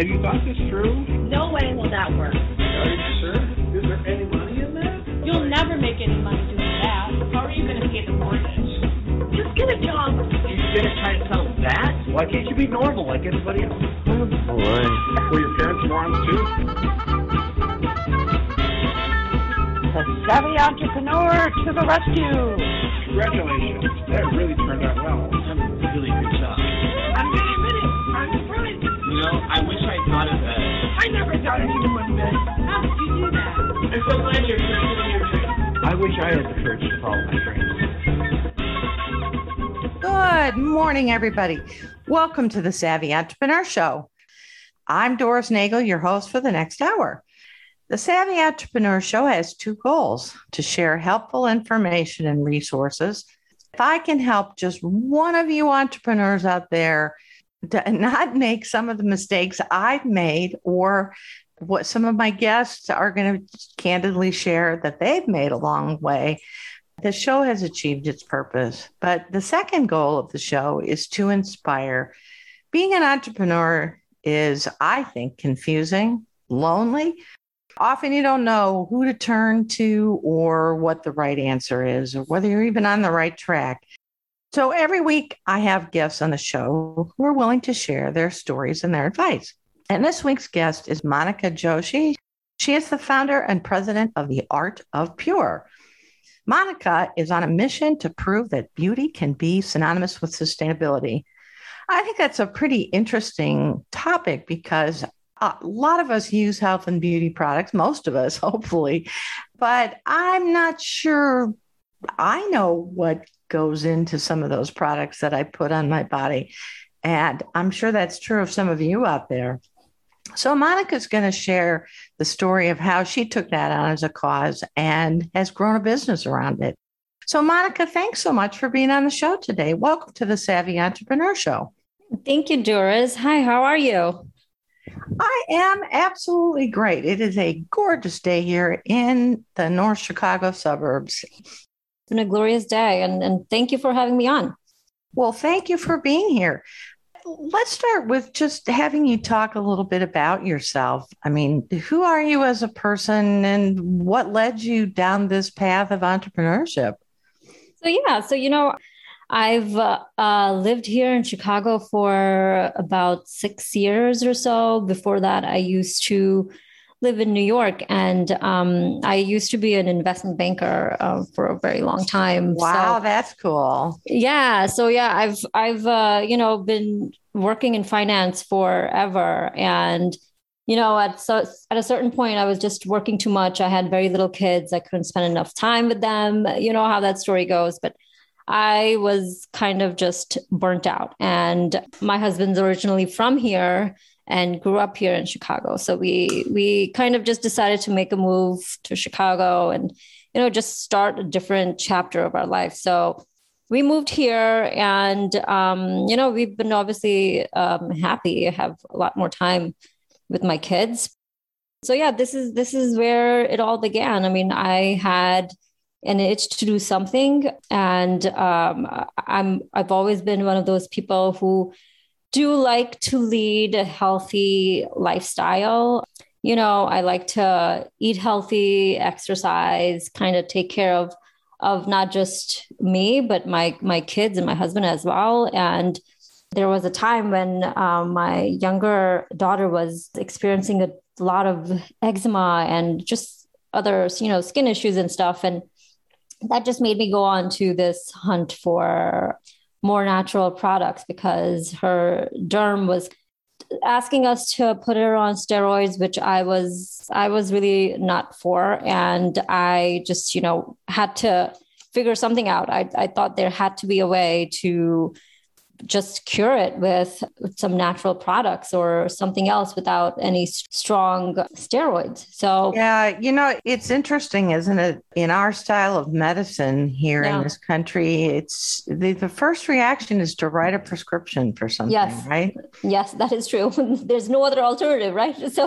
Have you thought this through? No way will that work. Are you sure? Is there any money in that? You'll never make any money doing that. How are you going to pay the mortgage? Just get a job. You're gonna try to settle that? Why can't you be normal like everybody else? Oh boy. Were your parents morons too? The savvy entrepreneur to the rescue. Congratulations. That really turned out well. Really good job. I'm going to. I'm surprised. You know, I wish I of that. I never thought anyone would. How did you do that? I'm so glad you're pursuing your dream. I wish I had the courage to follow my dreams. Good morning, everybody. Welcome to the Savvy Entrepreneur Show. I'm Doris Nagel, your host for the next hour. The Savvy Entrepreneur Show has two goals to share helpful information and resources. If I can help just one of you entrepreneurs out there to not make some of the mistakes I've made or what some of my guests are going to candidly share that they've made along the way, the show has achieved its purpose. But the second goal of the show is to inspire. Being an entrepreneur is, I think, confusing, lonely. Often you don't know who to turn to or what the right answer is, or whether you're even on the right track. So every week I have guests on the show who are willing to share their stories and their advice. And this week's guest is Monika Joshi. She is the founder and president of the Art of Pure. Monika is on a mission to prove that beauty can be synonymous with sustainability. I think that's a pretty interesting topic because a lot of us use health and beauty products, most of us, hopefully, but I'm not sure I know what goes into some of those products that I put on my body. And I'm sure that's true of some of you out there. So, Monika's going to share the story of how she took that on as a cause and has grown a business around it. So, Monika, thanks so much for being on the show today. Welcome to the Savvy Entrepreneur Show. Thank you, Doris. Hi, how are you? I am absolutely great. It is a gorgeous day here in the North Chicago suburbs. Been a glorious day, and, and thank you for having me on. Well, thank you for being here. Let's start with just having you talk a little bit about yourself. I mean, who are you as a person and what led you down this path of entrepreneurship? So, yeah, so, you know, I've uh, uh, lived here in Chicago for about six years or so. Before that, I used to live in New York, and um, I used to be an investment banker uh, for a very long time. Wow, So- that's cool. yeah so yeah i've i've uh, you know been working in finance forever and you know at so at a certain point i was just working too much i had very little kids i couldn't spend enough time with them you know how that story goes but i was kind of just burnt out and my husband's originally from here and grew up here in chicago. So we we kind of just decided to make a move to chicago and you know just start a different chapter of our life. So we moved here and um, you know we've been obviously um, happy I have a lot more time with my kids. So yeah this is this is where it all began. I mean i had an itch to do something and um, i'm i've always been one of those people who do like to lead a healthy lifestyle. You know i like to eat healthy exercise kind of take care of of not just me but my my kids and my husband as well. And there was a time when um, my younger daughter was experiencing a lot of eczema and just other you know skin issues and stuff. And that just made me go on to this hunt for more natural products because her derm was asking us to put her on steroids which i was i was really not for. And i just you know had to figure something out. I, I thought there had to be a way to just cure it with some natural products or something else without any strong steroids so Yeah, you know, it's interesting, isn't it? In our style of medicine here Yeah. in this country, it's the, the first reaction is to write a prescription for something, Yes. right? yes that is true there's no other alternative right so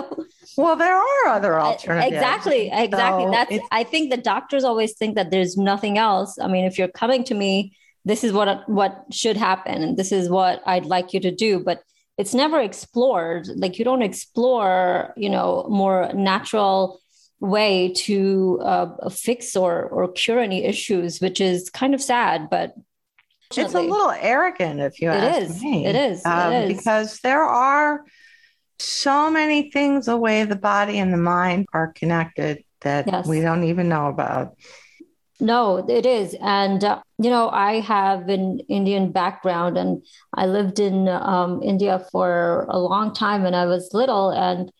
Well, there are other alternatives. Exactly, exactly. So That's I think the doctors always think that there's nothing else. I mean, if you're coming to me, this is what what should happen. And this is what I'd like you to do, but it's never explored. Like you don't explore you know more natural way to uh, fix or or cure any issues which is kind of sad but it's a little arrogant if you it ask is. me. It is. Um, it is. because there are so many things the way the body and the mind are connected that Yes. we don't even know about No, it is. And, uh, you know, I have an Indian background and I lived in um, India for a long time when I was little. And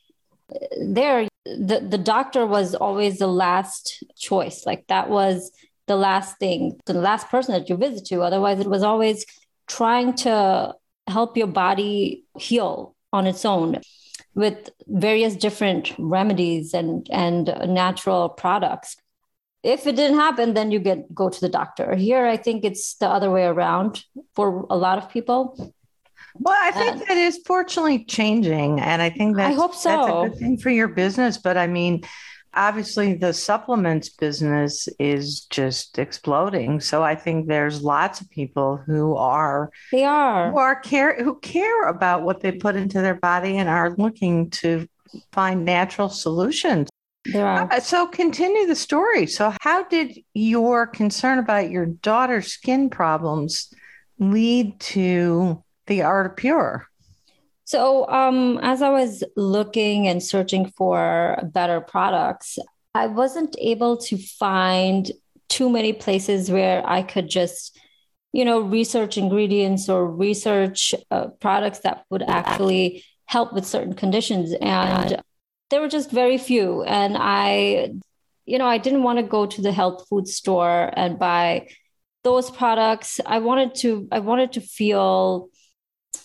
there, the, the doctor was always the last choice. Like that was the last thing, the last person that you visit to. Otherwise, it was always trying to help your body heal on its own with various different remedies and, and natural products if it didn't happen then you get go to the doctor. Here i think it's the other way around for a lot of people. Well i think Uh, that is fortunately changing and i think that i hope so that's a good thing for your business but i mean obviously the supplements business is just exploding. So i think there's lots of people who are they are. who are care who care about what they put into their body and are looking to find natural solutions there are Uh, So continue the story. So how did your concern about your daughter's skin problems lead to the art of pure? So, um, as I was looking and searching for better products, I wasn't able to find too many places where I could just, you know, research ingredients or research uh, products that would actually help with certain conditions. And there were just very few. And I, you know, I didn't want to go to the health food store and buy those products. I wanted to, I wanted to feel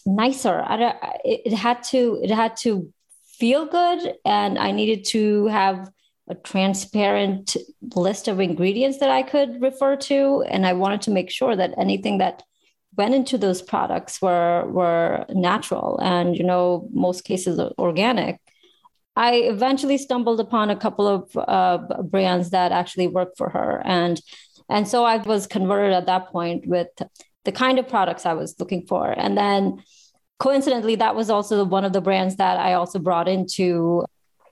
nicer. I it had to it had to feel good, and I needed to have a transparent list of ingredients that I could refer to, and I wanted to make sure that anything that went into those products were were natural and you know most cases organic. I eventually stumbled upon a couple of uh, brands that actually worked for her, and and so I was converted at that point with the kind of products I was looking for. And then coincidentally, that was also one of the brands that I also brought into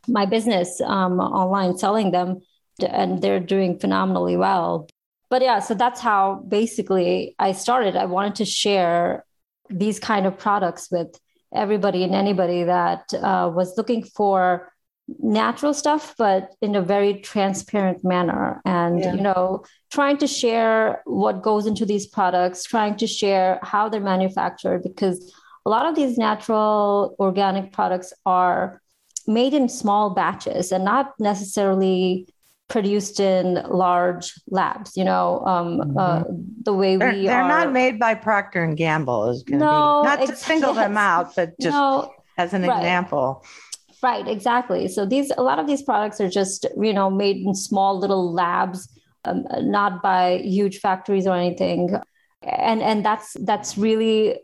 my business um, online, selling them, and they're doing phenomenally well. But yeah, so that's how basically I started. I wanted to share these kind of products with everybody and anybody that uh, was looking for natural stuff but in a very transparent manner and Yeah. you know trying to share what goes into these products trying to share how they're manufactured because a lot of these natural organic products are made in small batches and not necessarily produced in large labs you know um, uh, the way They're, we they're are not made by Procter and Gamble. Is going to No, be not to ex- single them out, but just no as an right. example. Right, exactly. So these a lot of these products are just you know made in small little labs, um, not by huge factories or anything, and and that's that's really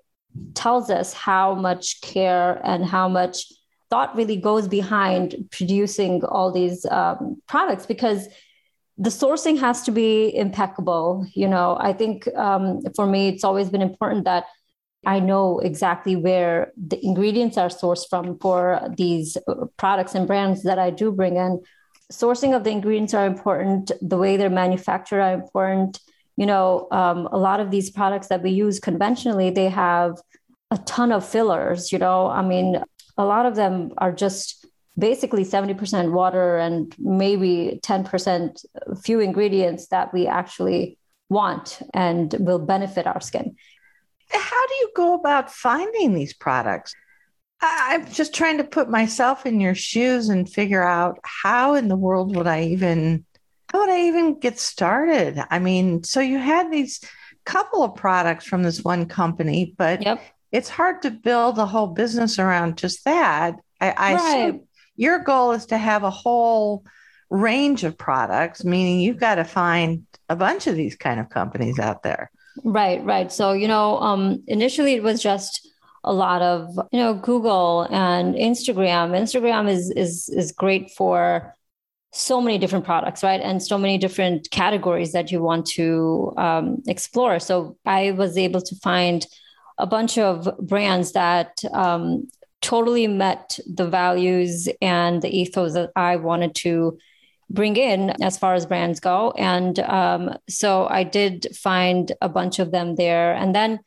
tells us how much care and how much thought really goes behind producing all these um, products because the sourcing has to be impeccable. You know, I think um, for me it's always been important that I know exactly where the ingredients are sourced from for these uh, products and brands that I do bring in. Sourcing of the ingredients are important. The way they're manufactured are important. You know, um, a lot of these products that we use conventionally, they have a ton of fillers. You know, I mean, a lot of them are just basically 70% water and maybe 10% few ingredients that we actually want and will benefit our skin. How do you go about finding these products? I'm just trying to put myself in your shoes and figure out how in the world would I even how would I even get started? I mean, so you had these couple of products from this one company, but Yep. It's hard to build a whole business around just that. I, I Right. assume your goal is to have a whole range of products, meaning you've got to find a bunch of these kind of companies out there. Right, right. So, you know, um, initially it was just a lot of, you know, Google and Instagram. Instagram is is is great for so many different products, right? And so many different categories that you want to um, explore. So I was able to find a bunch of brands that um, totally met the values and the ethos that I wanted to bring in as far as brands go. And um, so I did find a bunch of them there. And then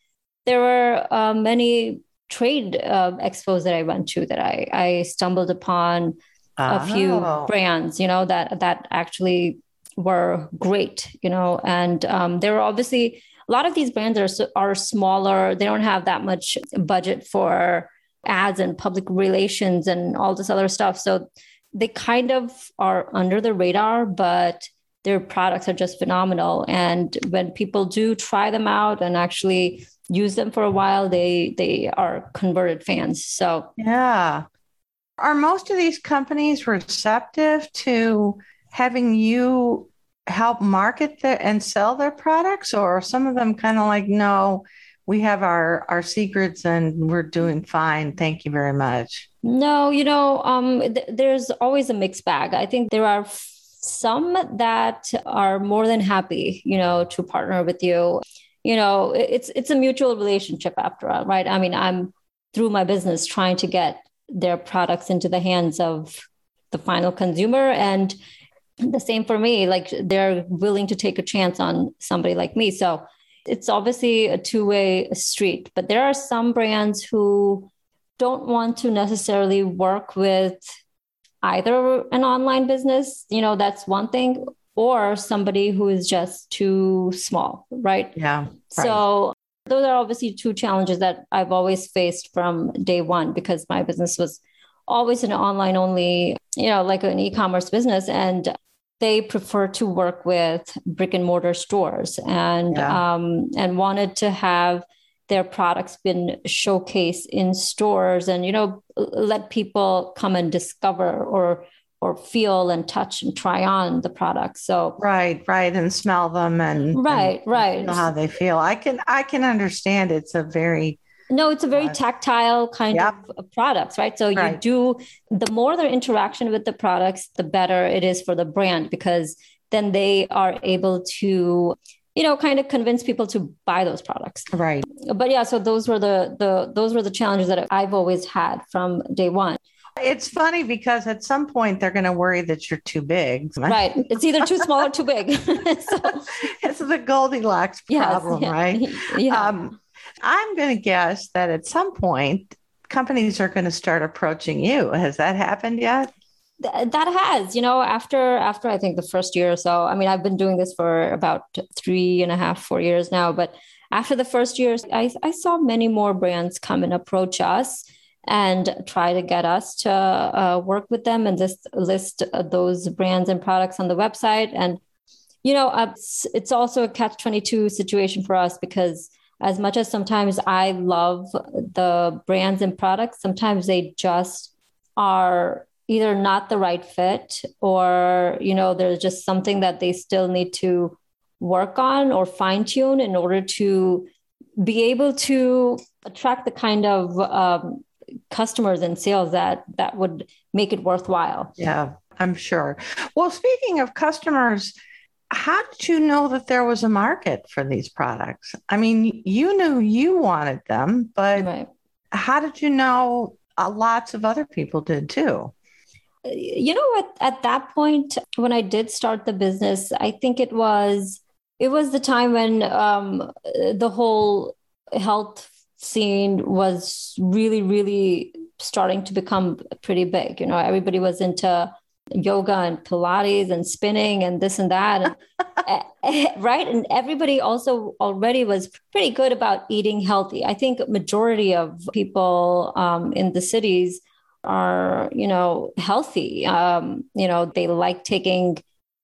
there were uh, many trade uh, expos that I went to that I, I stumbled upon oh. a few oh. brands, you know, that that actually were great, you know, and um, there were obviously a lot of these brands are are smaller. They don't have that much budget for ads and public relations and all this other stuff. So they kind of are under the radar, but their products are just phenomenal. And when people do try them out and actually use them for a while, they they are converted fans. So yeah. Are most of these companies receptive to having you help market the, and sell their products, or some of them kind of like, no, we have our our secrets and we're doing fine. Thank you very much. No, you know, um, th- there's always a mixed bag. I think there are f- some that are more than happy, you know, to partner with you. You know, it's it's a mutual relationship after all, right? I mean, I'm through my business trying to get their products into the hands of the final consumer and the same for me like they're willing to take a chance on somebody like me so it's obviously a two-way street but there are some brands who don't want to necessarily work with either an online business you know that's one thing or somebody who is just too small right yeah right. so those are obviously two challenges that i've always faced from day one because my business was always an online only you know like an e-commerce business and they prefer to work with brick and mortar stores. And yeah. um, and wanted to have their products been showcased in stores and you know let people come and discover or or feel and touch and try on the products so right right and smell them and right and right. how they feel. I can i can understand it's a very no, it's a very tactile kind of products, right? So right. you do the more their interaction with the products, the better it is for the brand because then they are able to you know kind of convince people to buy those products right but yeah so those were the the those were the challenges that i've always had from day one it's funny because at some point they're going to worry that you're too big. Right. It's either too small or too big. so, it's the Goldilocks problem, yes, yeah, right? Yeah. Um, I'm going to guess that at some point, companies are going to start approaching you. Has that happened yet? Th- that has, you know, after after I think the first year or so. I mean, I've been doing this for about three and a half, four years now. But after the first year, I, I saw many more brands come and approach us and try to get us to uh, work with them and just list uh, those brands and products on the website. And you know, uh, it's, it's also a catch twenty two situation for us because as much as sometimes I love the brands and products, sometimes they just are either not the right fit or, you know, there's just something that they still need to work on or fine tune in order to be able to attract the kind of um, customers and sales that that would make it worthwhile. Yeah, I'm sure. Well, speaking of customers, how did you know that there was a market for these products? I mean, you knew you wanted them, but right. how did you know uh, lots of other people did too? You know, at, at that point, when I did start the business, I think it was it was the time when um, the whole health scene was really, really starting to become pretty big. You know, everybody was into yoga and Pilates and spinning and this and that. And, eh, eh, right. And everybody also already was pretty good about eating healthy. I think majority of people um, in the cities are, you know, healthy. Um, you know, they like taking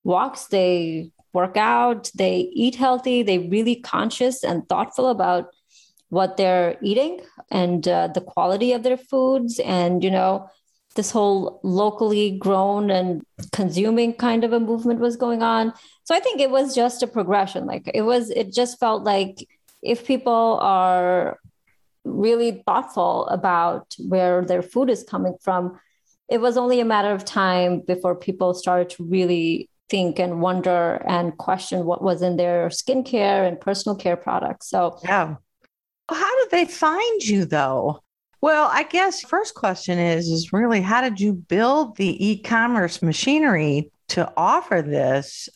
walks, they work out, they eat healthy, they really conscious and thoughtful about what they're eating and uh, the quality of their foods and you know this whole locally grown and consuming kind of a movement was going on. So I think it was just a progression. Like it was, it just felt like if people are really thoughtful about where their food is coming from, it was only a matter of time before people started to really think and wonder and question what was in their skincare and personal care products. So yeah. How did they find you though? Well, I guess first question is is really how did you build the e-commerce machinery to offer this?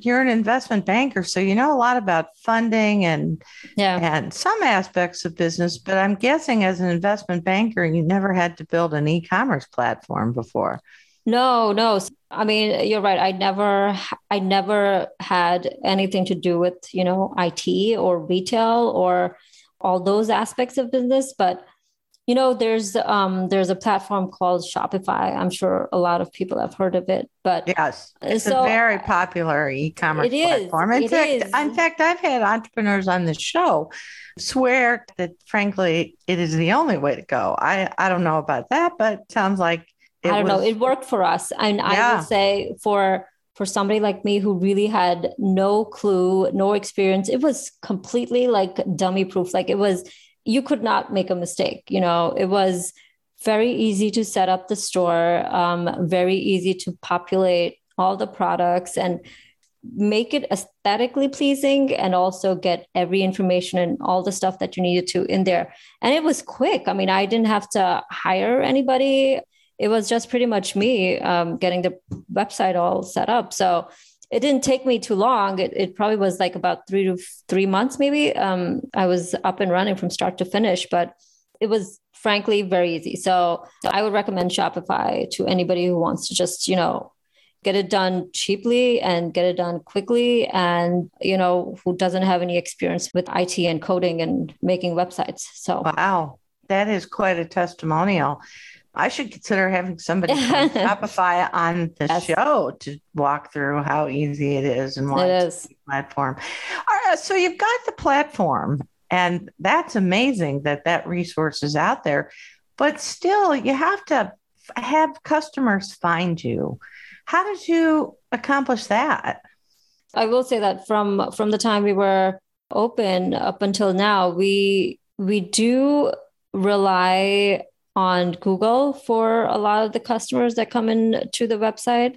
You're an investment banker, so you know a lot about funding and Yeah. and some aspects of business, but I'm guessing as an investment banker, you never had to build an e-commerce platform before. No, no. I mean, you're right. I never, I never had anything to do with, you know, IT or retail or all those aspects of business. But, you know, there's, um, there's a platform called Shopify. I'm sure a lot of people have heard of it, but Yes, it's So, a very popular e-commerce it is, platform. In it fact, is. in fact, I've had entrepreneurs on the show swear that, frankly, it is the only way to go. I I don't know about that, but it sounds like it I don't know. It worked for us. And I Yeah. would say for, for somebody like me who really had no clue, no experience, it was completely like dummy proof. Like it was, you could not make a mistake. You know, it was very easy to set up the store, um, very easy to populate all the products and make it aesthetically pleasing and also get every information and all the stuff that you needed to in there. And it was quick. I mean, I didn't have to hire anybody. It was just pretty much me um, getting the website all set up. So it didn't take me too long. It, it probably was like about three to three months, maybe. Um, I was up and running from start to finish, but it was frankly very easy. So I would recommend Shopify to anybody who wants to just, you know, get it done cheaply and get it done quickly and you know who doesn't have any experience with IT and coding and making websites so Wow, that is quite a testimonial. I should consider having somebody from Shopify on the Yes. show to walk through how easy it is and why it it's platform. All right, so you've got the platform, and that's amazing that that resource is out there. But still, you have to have customers find you. How did you accomplish that? I will say that from from the time we were open up until now, we we do rely on Google for a lot of the customers that come in to the website.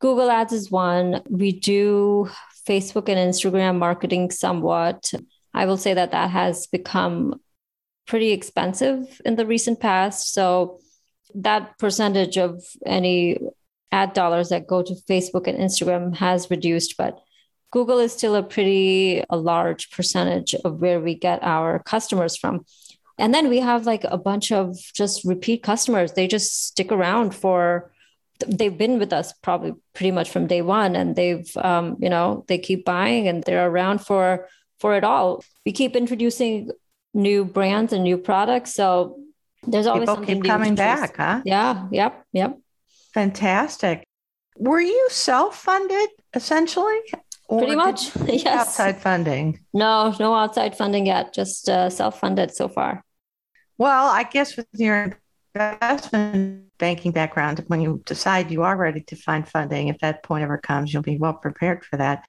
Google Ads is one. We do Facebook and Instagram marketing somewhat. I will say that that has become pretty expensive in the recent past. So that percentage of any ad dollars that go to Facebook and Instagram has reduced, but Google is still a pretty a large percentage of where we get our customers from. And then we have like a bunch of just repeat customers. They just stick around for they've been with us probably pretty much from day one and they've um, you know they keep buying and they're around for for it all we keep introducing new brands and new products so there's always People something keep coming back, huh? yeah yep yep Fantastic. Were you self funded essentially? Pretty much yes Outside funding. no no outside funding yet just uh, self-funded so far Well, I guess with your investment banking background, when you decide you are ready to find funding, if that point ever comes, you'll be well prepared for that.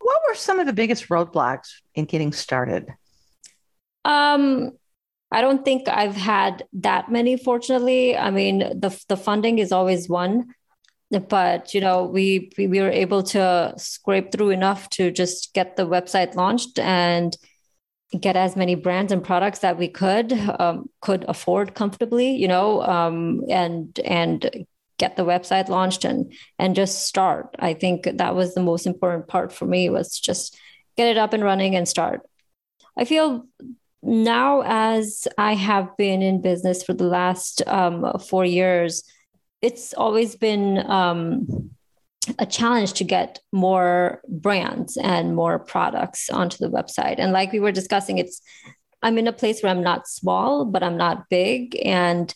What were some of the biggest roadblocks in getting started? Um, I don't think I've had that many, fortunately. I mean, the the funding is always one, but you know, we we, we were able to scrape through enough to just get the website launched and get as many brands and products that we could um, could afford comfortably, you know, um, and and get the website launched and and just start. I think that was the most important part for me was just get it up and running and start. I feel now as i have been in business for the last um, four years it's always been um, a challenge to get more brands and more products onto the website and like we were discussing it's i'm in a place where i'm not small but i'm not big and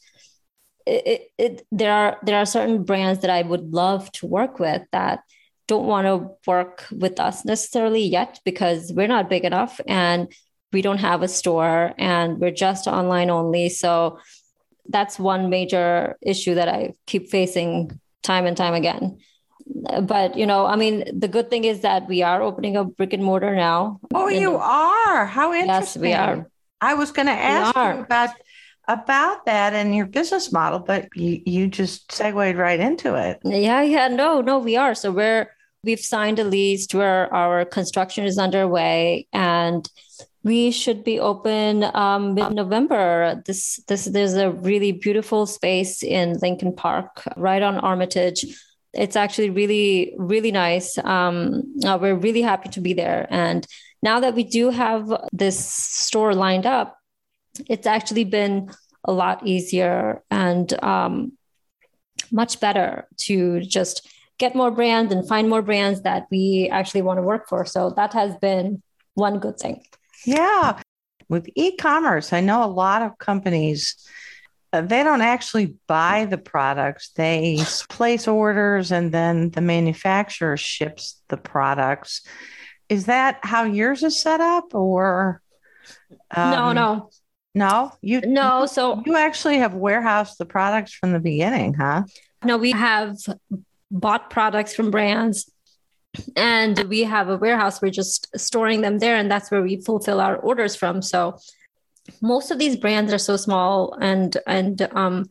it, it, it there are there are certain brands that i would love to work with that don't want to work with us necessarily yet because we're not big enough and we don't have a store and we're just online only. So that's one major issue that I keep facing time and time again. But, you know, I mean, the good thing is that we are opening a brick and mortar now. Oh, you are. How interesting! Yes, we are. I was going to ask you about about that and your business model, but you, you just segued right into it. Yeah, yeah, no, no, we are. So we're we've signed a lease where our construction is underway and We should be open um, mid November. This this there's a really beautiful space in Lincoln Park, right on Armitage. It's actually really really nice. Um, uh, we're really happy to be there, and now that we do have this store lined up, it's actually been a lot easier and um, much better to just get more brands and find more brands that we actually want to work for. So that has been one good thing. Yeah. With e commerce, I know a lot of companies. Uh, they don't actually buy the products. They place orders and then the manufacturer ships the products. Is that how yours is set up or? Um, no, no. No, you no. So you actually have warehoused the products from the beginning, huh? No, we have bought products from brands and we have a warehouse. We're just storing them there and that's where we fulfill our orders from. So most of these brands are so small and and um,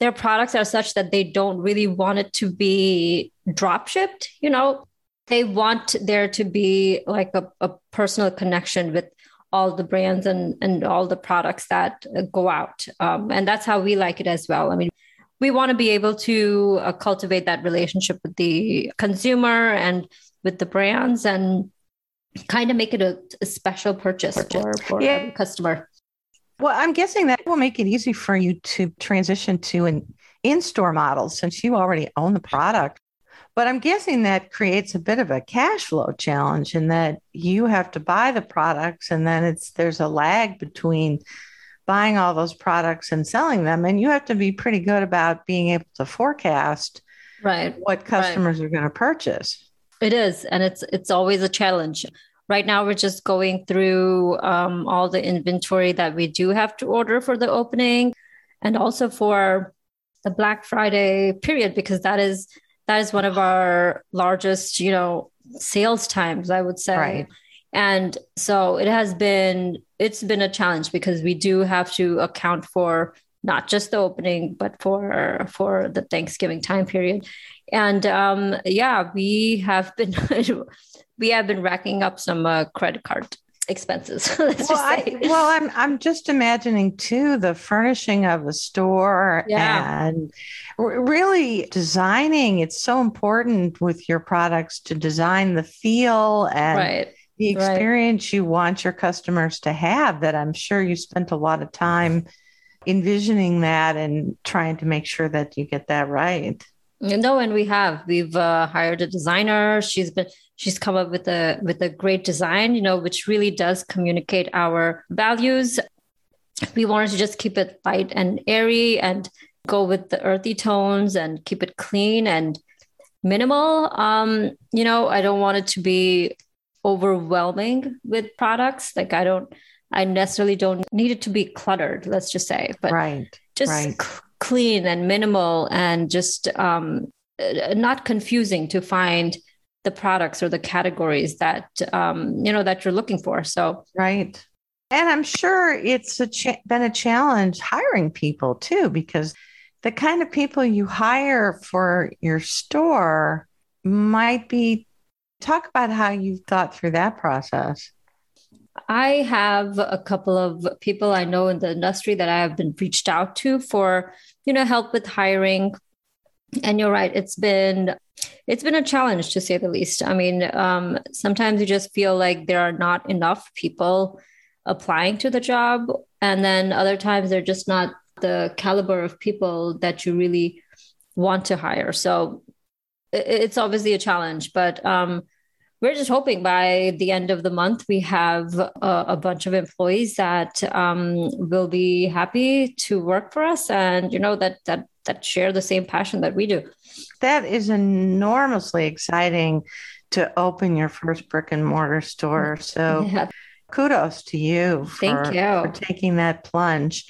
their products are such that they don't really want it to be drop shipped you know? They want there to be like a, a personal connection with all the brands and and all the products that go out um, and that's how we like it as well. I mean we want to be able to uh, cultivate that relationship with the consumer and with the brands and kind of make it a, a special purchase for, for yeah. every customer. Well, I'm guessing that will make it easy for you to transition to an in store model since you already own the product. But I'm guessing that creates a bit of a cash flow challenge in that you have to buy the products and then it's there's a lag between buying all those products and selling them and you have to be pretty good about being able to forecast right what customers right. are going to purchase it is and it's it's always a challenge right now we're just going through um, all the inventory that we do have to order for the opening and also for the black friday period because that is that is one of our largest you know sales times i would say right. and so it has been it's been a challenge because we do have to account for not just the opening but for for the thanksgiving time period. And um yeah we have been we have been racking up some uh, credit card expenses well, I, well i'm i'm just imagining too the furnishing of a store yeah. and really designing. It's so important with your products to design the feel and right the experience right. you want your customers to have that I'm sure you spent a lot of time envisioning that and trying to make sure that you get that right. You No, and we have. We've uh, hired a designer. She's been she's come up with a with a great design, you know, which really does communicate our values. We wanted to just keep it light and airy and go with the earthy tones and keep it clean and minimal. Um, you know, I don't want it to be overwhelming with products. Like I don't, I necessarily don't need it to be cluttered. Let's just say, but right, just right. C- clean and minimal and just um, uh, not confusing to find the products or the categories that um, you know that you're looking for. So right. And I'm sure it's a cha- been a challenge hiring people too, because the kind of people you hire for your store might be Talk about how you've thought through that process. I have a couple of people I know in the industry that I have been reached out to for, you know, help with hiring. And you're right, it's been it's been a challenge to say the least. I mean, um, sometimes you just feel like there are not enough people applying to the job, and then other times they're just not the caliber of people that you really want to hire. So it's obviously a challenge, but um, we're just hoping by the end of the month we have a, a bunch of employees that um, will be happy to work for us, and you know that that that share the same passion that we do. That is enormously exciting to open your first brick and mortar store. So. Yeah. Kudos to you for, Thank you. for taking that plunge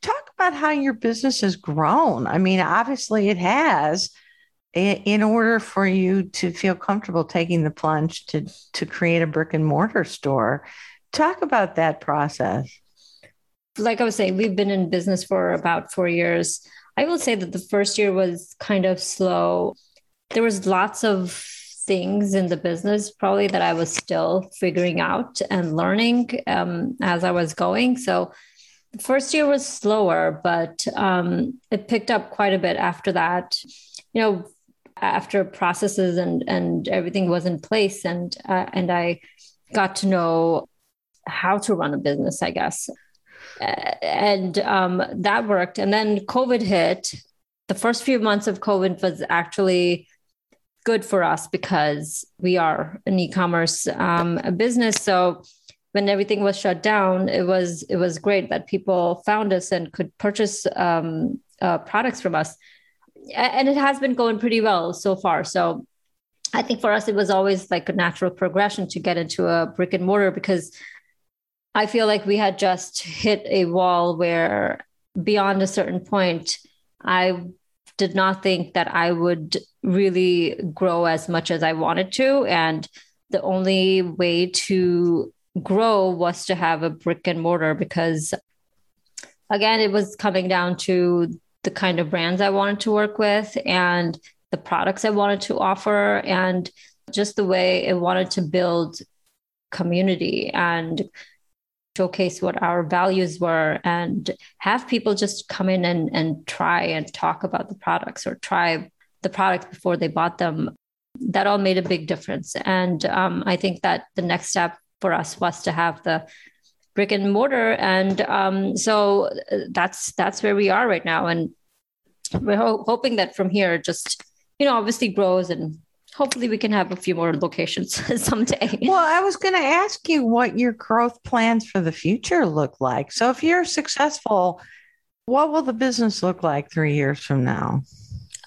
talk about how your business has grown. I mean, obviously it has, in order for you to feel comfortable taking the plunge to to create a brick and mortar store talk about that process like i was saying we've been in business for about 4 years i will say that the first year was kind of slow there was lots of things in the business probably that I was still figuring out and learning um, as I was going. So the first year was slower, but um, it picked up quite a bit after that. You know, after processes and and everything was in place, and uh, and I got to know how to run a business, I guess, and um, that worked. And then COVID hit. The first few months of COVID was actually good for us because we are an e-commerce um, business. So when everything was shut down, it was it was great that people found us and could purchase um, uh, products from us, and it has been going pretty well so far. So I think for us, it was always like a natural progression to get into a brick and mortar because I feel like we had just hit a wall where beyond a certain point, I did not think that I would really grow as much as I wanted to. And the only way to grow was to have a brick and mortar because, again, it was coming down to the kind of brands I wanted to work with and the products I wanted to offer and just the way I wanted to build community and showcase what our values were and have people just come in and, and try and talk about the products or try the products before they bought them. That all made a big difference. And um, i think that the next step for us was to have the brick and mortar and um, so uh, that's that's where we are right now and we're ho- hoping that from here just you know obviously grows and hopefully we can have a few more locations someday. Well, I was going to ask you what your growth plans for the future look like. So if you're successful, what will the business look like 3 years from now?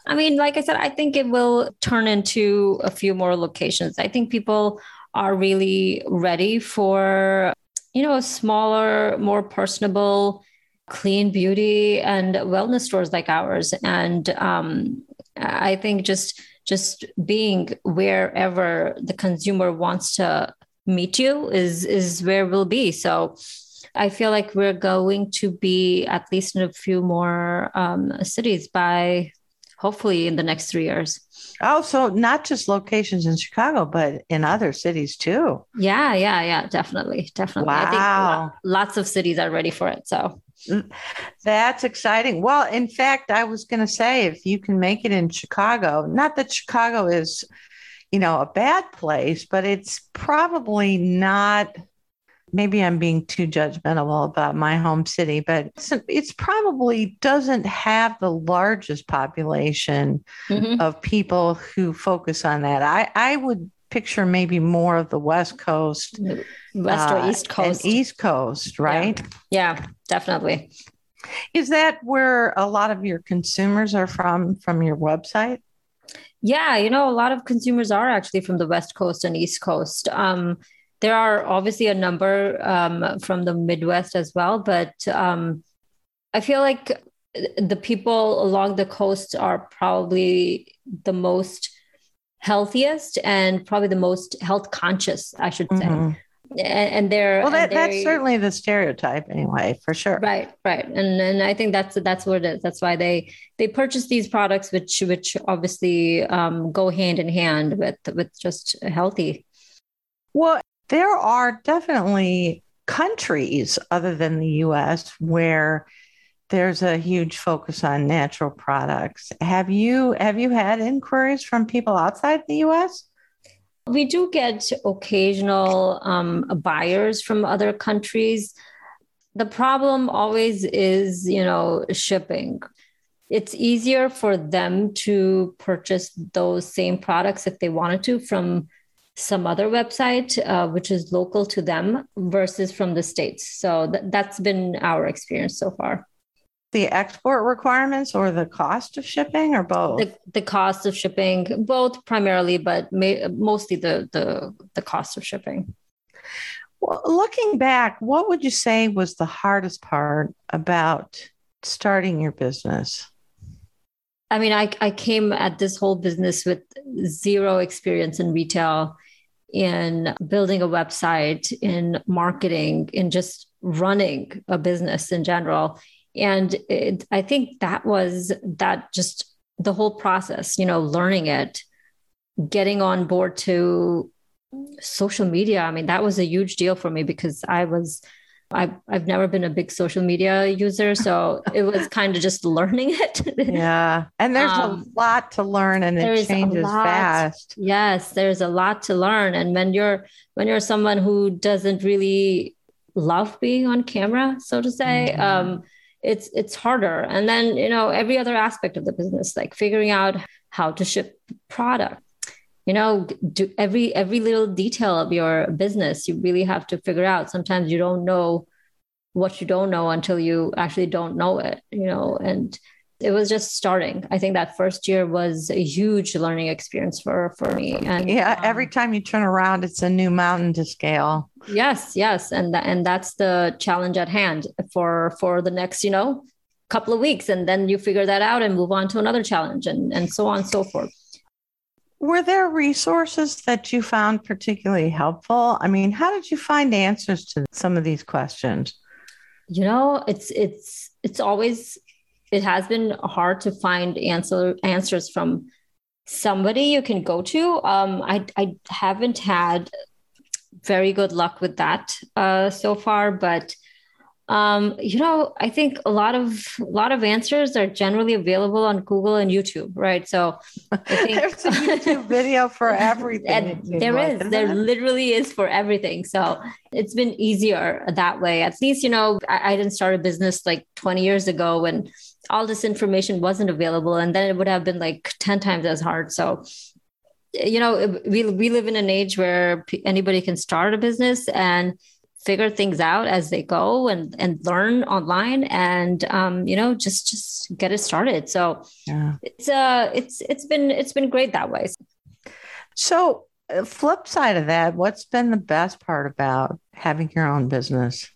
I mean, like I said, I think it will turn into a few more locations. I think people are really ready for, you know, smaller, more personable, clean beauty and wellness stores like ours. And um, I think just just being wherever the consumer wants to meet you is is where we'll be so i feel like we're going to be at least in a few more um, cities by hopefully in the next three years oh so not just locations in chicago but in other cities too yeah yeah yeah definitely definitely wow. i think lots of cities are ready for it so mm, that's exciting. Well, in fact, I was going to say if you can make it in Chicago, not that Chicago is, you know, a bad place, but it's probably not. Maybe I'm being too judgmental about my home city, but it's, it's probably doesn't have the largest population mm-hmm. of people who focus on that. I, I would picture maybe more of the West Coast, West uh, or East Coast, East Coast, right? Yeah. yeah, definitely. Is that where a lot of your consumers are from from your website? Yeah, you know, a lot of consumers are actually from the West Coast and East Coast. Um, there are obviously a number um, from the Midwest as well, but um, I feel like the people along the coast are probably the most healthiest and probably the most health conscious, I should say. Mm-hmm. And, and they're well. That, and they're, that's certainly the stereotype, anyway, for sure. Right, right, and and I think that's that's what it is. That's why they they purchase these products, which which obviously um, go hand in hand with with just healthy. Well, there are definitely countries other than the U.S. where there's a huge focus on natural products. Have you have you had inquiries from people outside the US? We do get occasional um, buyers from other countries. The problem always is, you know, shipping. It's easier for them to purchase those same products if they wanted to from some other website, uh, which is local to them, versus from the States. So th- that's been our experience so far. The export requirements or the cost of shipping or both? The, the cost of shipping both primarily but may, mostly the, the the cost of shipping. Well looking back what would you say was the hardest part about starting your business? I mean i, I came at this whole business with zero experience in retail in building a website in marketing in just running a business in general. And it, i think that was that just the whole process you know learning it getting on board to social media, I mean, that was a huge deal for me because I was I've, I've never been a big social media user, so it was kind of just learning it. yeah. And there's um, a lot to learn and it changes fast. Yes, there's a lot to learn. And when you're when you're someone who doesn't really love being on camera, so to say, mm-hmm. um, it's it's harder. And then, you know, every other aspect of the business, like figuring out how to ship product you know do every every little detail of your business you really have to figure out. Sometimes you don't know what you don't know until you actually don't know it you know and it was just starting. I think that first year was a huge learning experience for for me. And yeah um, every time you turn around it's a new mountain to scale. Yes yes and that, and that's the challenge at hand for for the next you know couple of weeks and then you figure that out and move on to another challenge and and so on and so forth were there resources that you found particularly helpful? I mean, how did you find answers to some of these questions? You know, it's it's it's always it has been hard to find answer answers from somebody you can go to. Um, I I haven't had very good luck with that uh, so far, but um, you know, I think a lot of a lot of answers are generally available on Google and YouTube, right? So I think there's a YouTube video for everything. there like, is, there it? literally is for everything. So it's been easier that way. At least, you know, I, I didn't start a business like 20 years ago when all this information wasn't available, and then it would have been like 10 times as hard. So you know, we we live in an age where anybody can start a business and figure things out as they go and and learn online and um, you know just just get it started. So yeah. it's uh it's it's been it's been great that way. So uh, flip side of that what's been the best part about having your own business?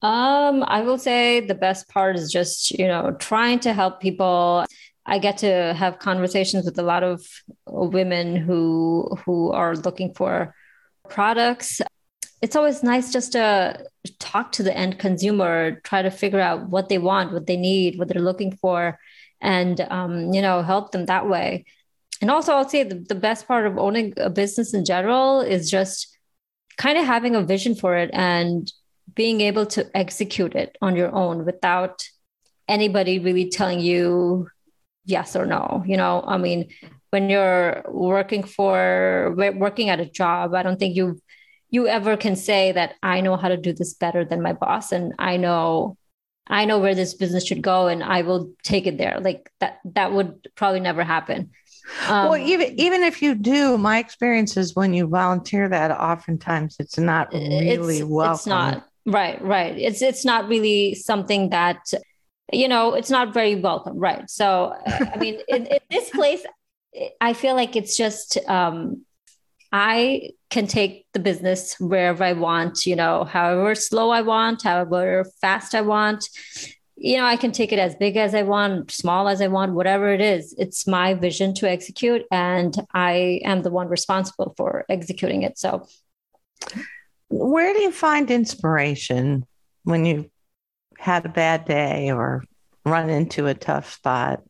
Um i will say the best part is just you know trying to help people. I get to have conversations with a lot of women who who are looking for products it's always nice just to talk to the end consumer, try to figure out what they want, what they need, what they're looking for, and um, you know, help them that way. And also, I'll say the, the best part of owning a business in general is just kind of having a vision for it and being able to execute it on your own without anybody really telling you yes or no. You know, I mean, when you're working for working at a job, I don't think you you ever can say that I know how to do this better than my boss and I know I know where this business should go and I will take it there. Like that that would probably never happen. Um, well, even even if you do, my experience is when you volunteer that, oftentimes it's not really welcome. It's not right, right. It's it's not really something that you know. It's not very welcome, right? So, I mean, in, in this place, I feel like it's just um, I can take the business wherever I want, you know, however slow I want, however fast I want. You know, I can take it as big as I want, small as I want, whatever it is. It's my vision to execute, and I am the one responsible for executing it. So, where do you find inspiration when you had a bad day or run into a tough spot?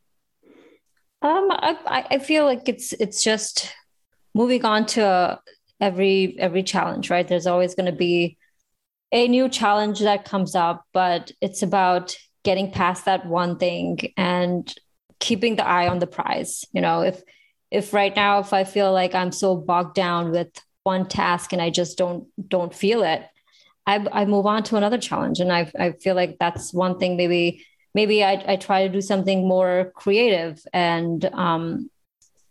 Um, I, I feel like it's it's just moving on to every every challenge right? There's always going to be a new challenge that comes up but it's about getting past that one thing and keeping the eye on the prize you know? If if right now if i feel like i'm so bogged down with one task and i just don't don't feel it i, I move on to another challenge. And I, I feel like that's one thing maybe maybe I, I try to do something more creative and um,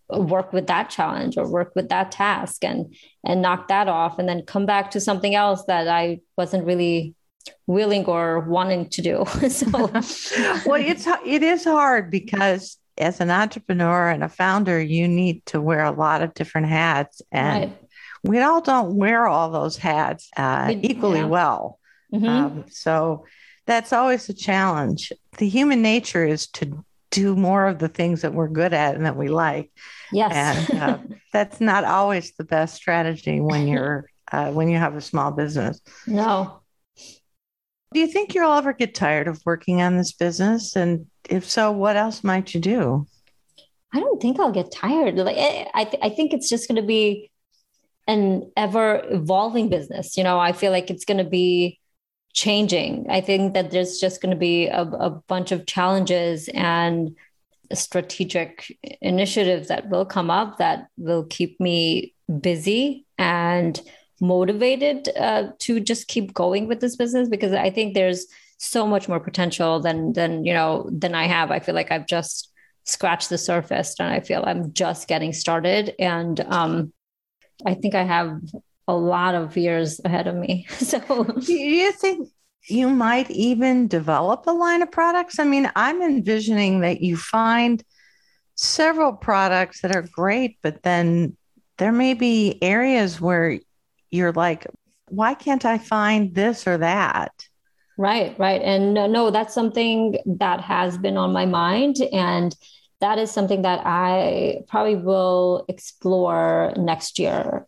work with that challenge or work with that task and and knock that off and then come back to something else that I wasn't really willing or wanting to do. so well it's it is hard because as an entrepreneur and a founder you need to wear a lot of different hats and right. we all don't wear all those hats uh, equally yeah. well. Mm-hmm. Um, so that's always a challenge. The human nature is to do more of the things that we're good at and that we like. Yes. And uh, that's not always the best strategy when you're uh, when you have a small business. No. Do you think you'll ever get tired of working on this business? And if so, what else might you do? I don't think I'll get tired. Like I, th- I think it's just going to be an ever evolving business. You know, I feel like it's going to be changing. I think that there's just going to be a, a bunch of challenges and strategic initiatives that will come up that will keep me busy and motivated uh, to just keep going with this business because I think there's so much more potential than than you know than I have. I feel like I've just scratched the surface and I feel I'm just getting started and um, I think I have a lot of years ahead of me. So do you think you might even develop a line of products? I mean, I'm envisioning that you find several products that are great, but then there may be areas where you're like, why can't I find this or that? Right, right. And no, no, that's something that has been on my mind. And that is something that I probably will explore next year.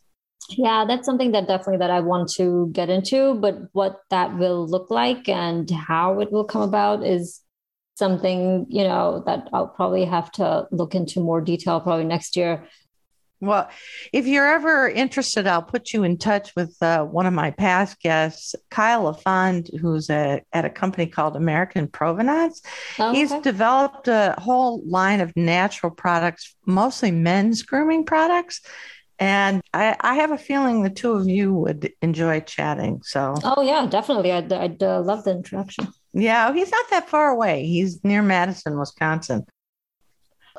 Yeah, that's something that definitely that I want to get into, but what that will look like and how it will come about is something, you know, that I'll probably have to look into more detail probably next year. Well, if you're ever interested, I'll put you in touch with uh, one of my past guests, Kyle LaFond, who's a, at a company called American Provenance. Oh, okay. He's developed a whole line of natural products, mostly men's grooming products. And I, I have a feeling the two of you would enjoy chatting. So, oh, yeah, definitely. I'd, I'd uh, love the introduction. Yeah, he's not that far away. He's near Madison, Wisconsin.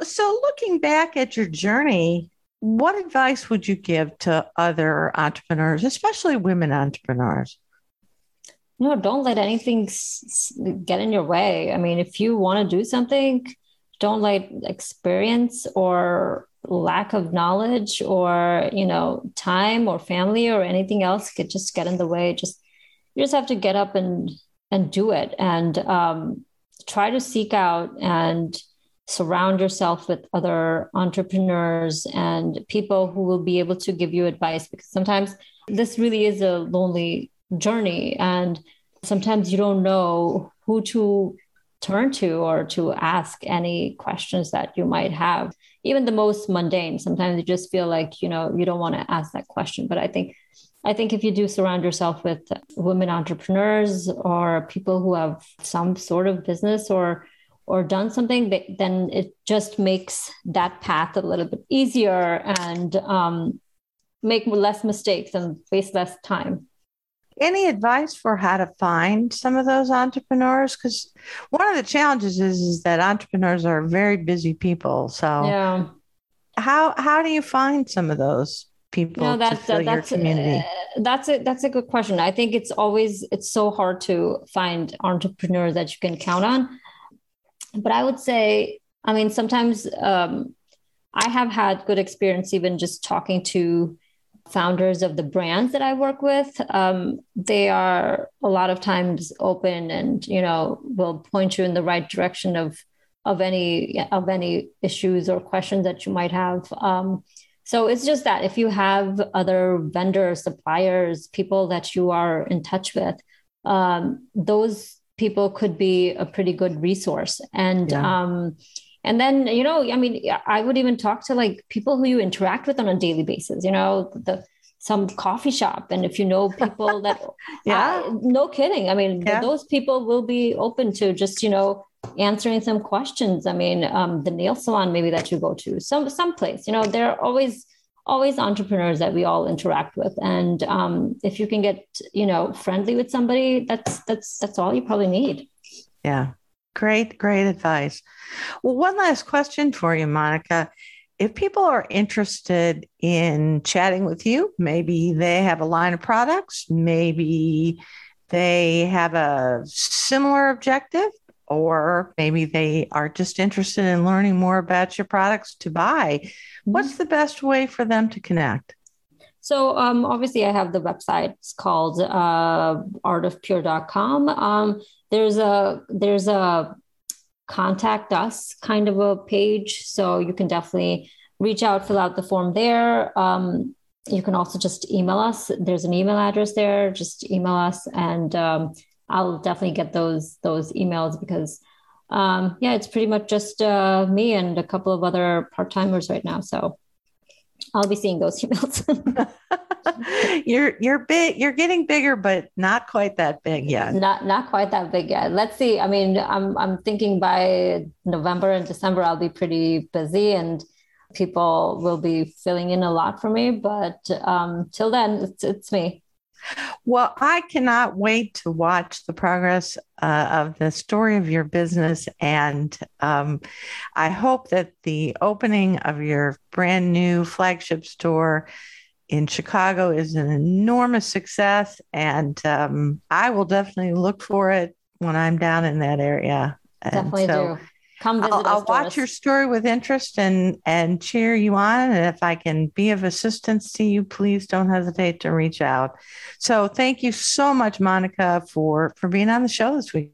So, looking back at your journey, what advice would you give to other entrepreneurs, especially women entrepreneurs? No, don't let anything get in your way. I mean, if you want to do something, don't let experience or lack of knowledge or you know time or family or anything else could just get in the way. Just you just have to get up and and do it. And um, try to seek out and surround yourself with other entrepreneurs and people who will be able to give you advice because sometimes this really is a lonely journey. And sometimes you don't know who to turn to or to ask any questions that you might have even the most mundane sometimes you just feel like you know you don't want to ask that question but i think i think if you do surround yourself with women entrepreneurs or people who have some sort of business or or done something, then it just makes that path a little bit easier and um, make less mistakes and waste less time. Any advice for how to find some of those entrepreneurs? Because one of the challenges is, is that entrepreneurs are very busy people. So, yeah. how how do you find some of those people no, that's, to that's, your community? Uh, that's a that's a good question. I think it's always it's so hard to find entrepreneurs that you can count on but I would say, I mean, sometimes um, I have had good experience even just talking to founders of the brands that I work with. Um, they are a lot of times open and you know will point you in the right direction of of any of any issues or questions that you might have. Um, so it's just that if you have other vendors, suppliers, people that you are in touch with, um, those people could be a pretty good resource and yeah. And then you know i mean i would even talk to like people who you interact with on a daily basis you know the some coffee shop. And if you know people that yeah. uh, no kidding. I mean yeah. those people will be open to just you know answering some questions. I mean um, the nail salon maybe that you go to some some place you know they're always always entrepreneurs that we all interact with. And um, if you can get you know friendly with somebody that's that's that's all you probably need. Yeah great great advice well one last question for you Monika if people are interested in chatting with you maybe they have a line of products maybe they have a similar objective or maybe they are just interested in learning more about your products to buy. Mm-hmm. What's the best way for them to connect? So um, obviously, I have the website. It's called uh, artofpure.com. Um, there's a there's a contact us kind of a page, so you can definitely reach out, fill out the form there. Um, you can also just email us. There's an email address there. Just email us, and um, I'll definitely get those those emails because um, yeah, it's pretty much just uh, me and a couple of other part timers right now. So I'll be seeing those emails. you're you're big. You're getting bigger, but not quite that big yet. Not not quite that big yet. Let's see. I mean, I'm I'm thinking by November and December I'll be pretty busy and people will be filling in a lot for me. But um, till then, it's it's me. Well, I cannot wait to watch the progress uh, of the story of your business. And um, I hope that the opening of your brand new flagship store in Chicago is an enormous success. And um, I will definitely look for it when I'm down in that area. And definitely so, do. Come visit I'll, I'll watch your story with interest and and cheer you on. And if I can be of assistance to you, please don't hesitate to reach out. So thank you so much, Monika, for for being on the show this week.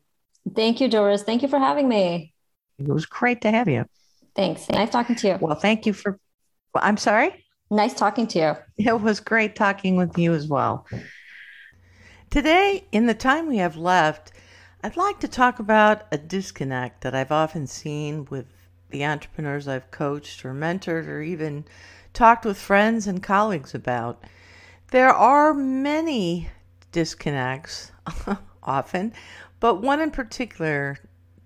Thank you, Doris. Thank you for having me. It was great to have you. Thanks. Nice talking to you. Well, thank you for. Well, I'm sorry. Nice talking to you. It was great talking with you as well. Today, in the time we have left, I'd like to talk about a disconnect that I've often seen with the entrepreneurs I've coached or mentored or even talked with friends and colleagues about. There are many disconnects often, but one in particular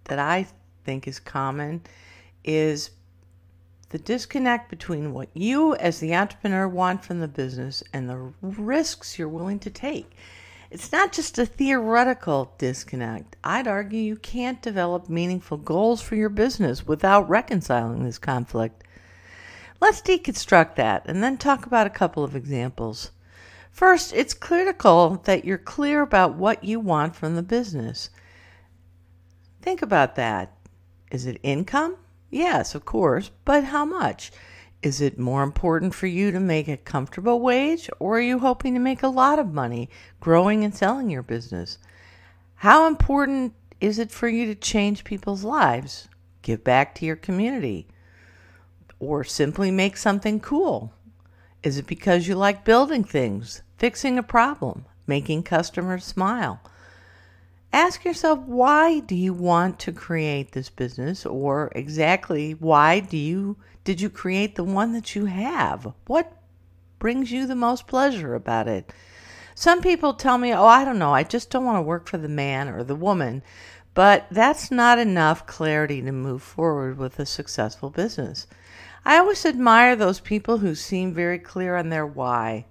that I think is common is the disconnect between what you as the entrepreneur want from the business and the risks you're willing to take. It's not just a theoretical disconnect. I'd argue you can't develop meaningful goals for your business without reconciling this conflict. Let's deconstruct that and then talk about a couple of examples. First, it's critical that you're clear about what you want from the business. Think about that. Is it income? Yes, of course, but how much? Is it more important for you to make a comfortable wage, or are you hoping to make a lot of money growing and selling your business? How important is it for you to change people's lives, give back to your community, or simply make something cool? Is it because you like building things, fixing a problem, making customers smile? Ask yourself why do you want to create this business or exactly why do you did you create the one that you have? What brings you the most pleasure about it? Some people tell me, oh, I don't know, I just don't want to work for the man or the woman. But that's not enough clarity to move forward with a successful business. I always admire those people who seem very clear on their why.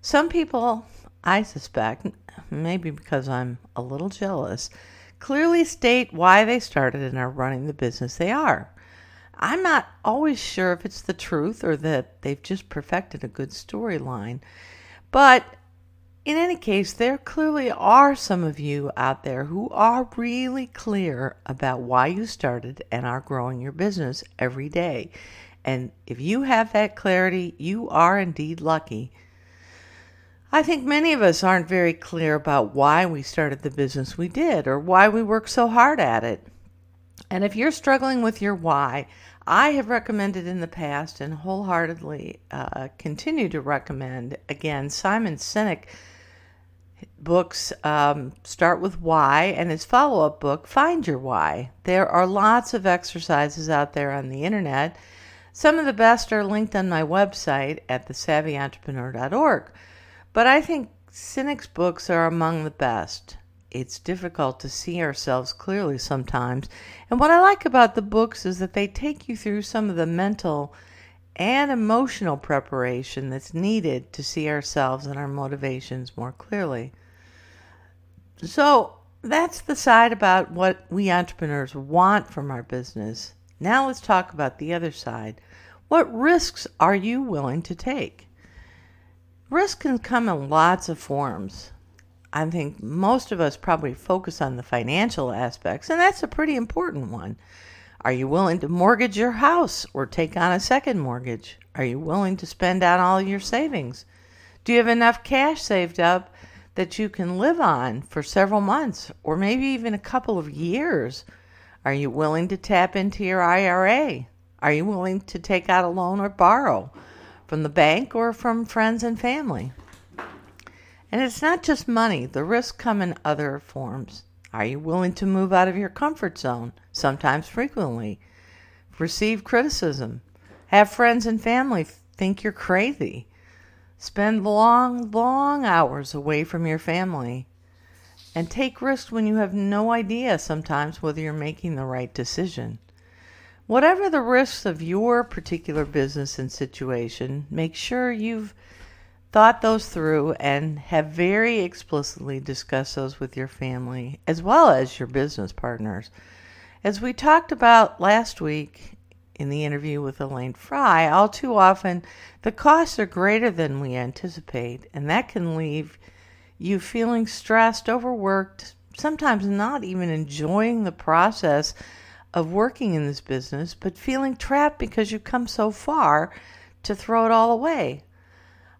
Some people, I suspect, maybe because I'm a little jealous, clearly state why they started and are running the business they are. I'm not always sure if it's the truth or that they've just perfected a good storyline. But in any case, there clearly are some of you out there who are really clear about why you started and are growing your business every day. And if you have that clarity, you are indeed lucky. I think many of us aren't very clear about why we started the business we did or why we worked so hard at it. And if you're struggling with your why, I have recommended in the past and wholeheartedly uh, continue to recommend again Simon Sinek books um, start with why and his follow-up book find your why. There are lots of exercises out there on the internet. Some of the best are linked on my website at thesavvyentrepreneur.org but i think Sinek's books are among the best it's difficult to see ourselves clearly sometimes. And what I like about the books is that they take you through some of the mental and emotional preparation that's needed to see ourselves and our motivations more clearly. So that's the side about what we entrepreneurs want from our business. Now let's talk about the other side. What risks are you willing to take? Risk can come in lots of forms. I think most of us probably focus on the financial aspects, and that's a pretty important one. Are you willing to mortgage your house or take on a second mortgage? Are you willing to spend out all your savings? Do you have enough cash saved up that you can live on for several months or maybe even a couple of years? Are you willing to tap into your IRA? Are you willing to take out a loan or borrow from the bank or from friends and family? And it's not just money, the risks come in other forms. Are you willing to move out of your comfort zone, sometimes frequently? Receive criticism. Have friends and family think you're crazy. Spend long, long hours away from your family. And take risks when you have no idea sometimes whether you're making the right decision. Whatever the risks of your particular business and situation, make sure you've thought those through and have very explicitly discussed those with your family as well as your business partners. As we talked about last week in the interview with Elaine Fry, all too often the costs are greater than we anticipate, and that can leave you feeling stressed, overworked, sometimes not even enjoying the process of working in this business, but feeling trapped because you've come so far to throw it all away.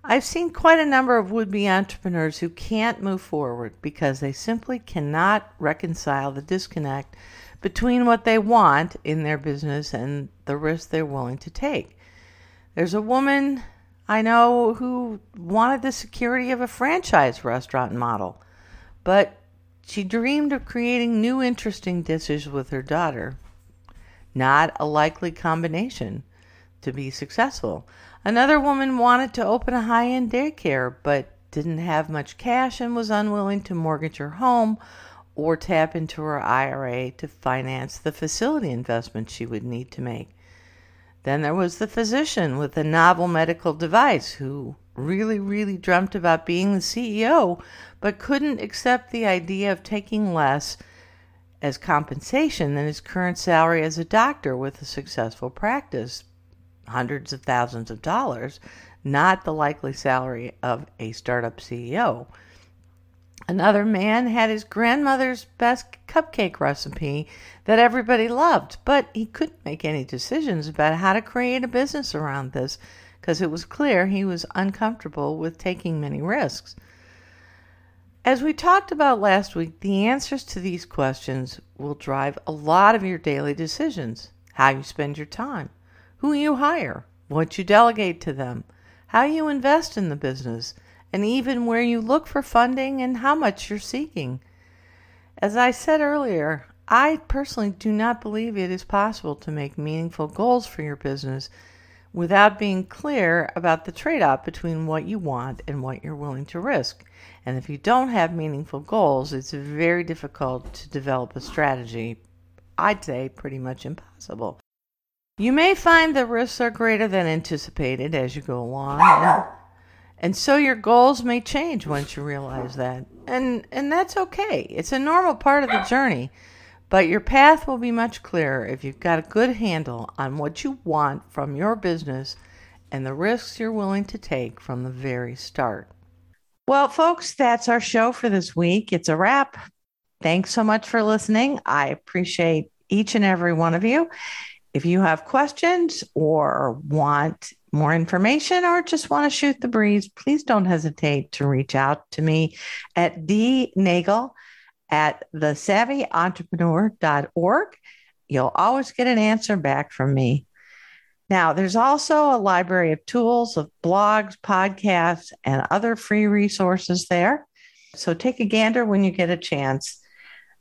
I've seen quite a number of would be entrepreneurs who can't move forward because they simply cannot reconcile the disconnect between what they want in their business and the risk they're willing to take. There's a woman I know who wanted the security of a franchise restaurant model, but she dreamed of creating new interesting dishes with her daughter. Not a likely combination to be successful. Another woman wanted to open a high end daycare, but didn't have much cash and was unwilling to mortgage her home or tap into her IRA to finance the facility investment she would need to make. Then there was the physician with a novel medical device who really, really dreamt about being the CEO, but couldn't accept the idea of taking less as compensation than his current salary as a doctor with a successful practice hundreds of thousands of dollars, not the likely salary of a startup CEO. Another man had his grandmother's best cupcake recipe that everybody loved, but he couldn't make any decisions about how to create a business around this because it was clear he was uncomfortable with taking many risks. As we talked about last week, the answers to these questions will drive a lot of your daily decisions how you spend your time, who you hire, what you delegate to them, how you invest in the business, and even where you look for funding and how much you're seeking. As I said earlier, I personally do not believe it is possible to make meaningful goals for your business without being clear about the trade off between what you want and what you're willing to risk. And if you don't have meaningful goals, it's very difficult to develop a strategy. I'd say pretty much impossible. You may find the risks are greater than anticipated as you go along. And, and so your goals may change once you realize that. And and that's okay. It's a normal part of the journey. But your path will be much clearer if you've got a good handle on what you want from your business and the risks you're willing to take from the very start. Well, folks, that's our show for this week. It's a wrap. Thanks so much for listening. I appreciate each and every one of you. If you have questions or want more information or just want to shoot the breeze, please don't hesitate to reach out to me at dnagel at thesavvyentrepreneur.org. You'll always get an answer back from me. Now, there's also a library of tools, of blogs, podcasts, and other free resources there. So take a gander when you get a chance.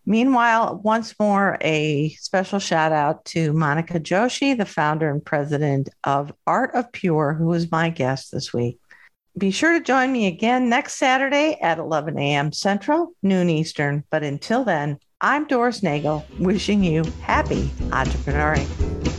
Meanwhile, once more, a special shout out to Monika Joshi, the founder and president of Art of Pure, who is my guest this week. Be sure to join me again next Saturday at 11 a.m. Central, noon Eastern. But until then, I'm Doris Nagel, wishing you happy entrepreneuring.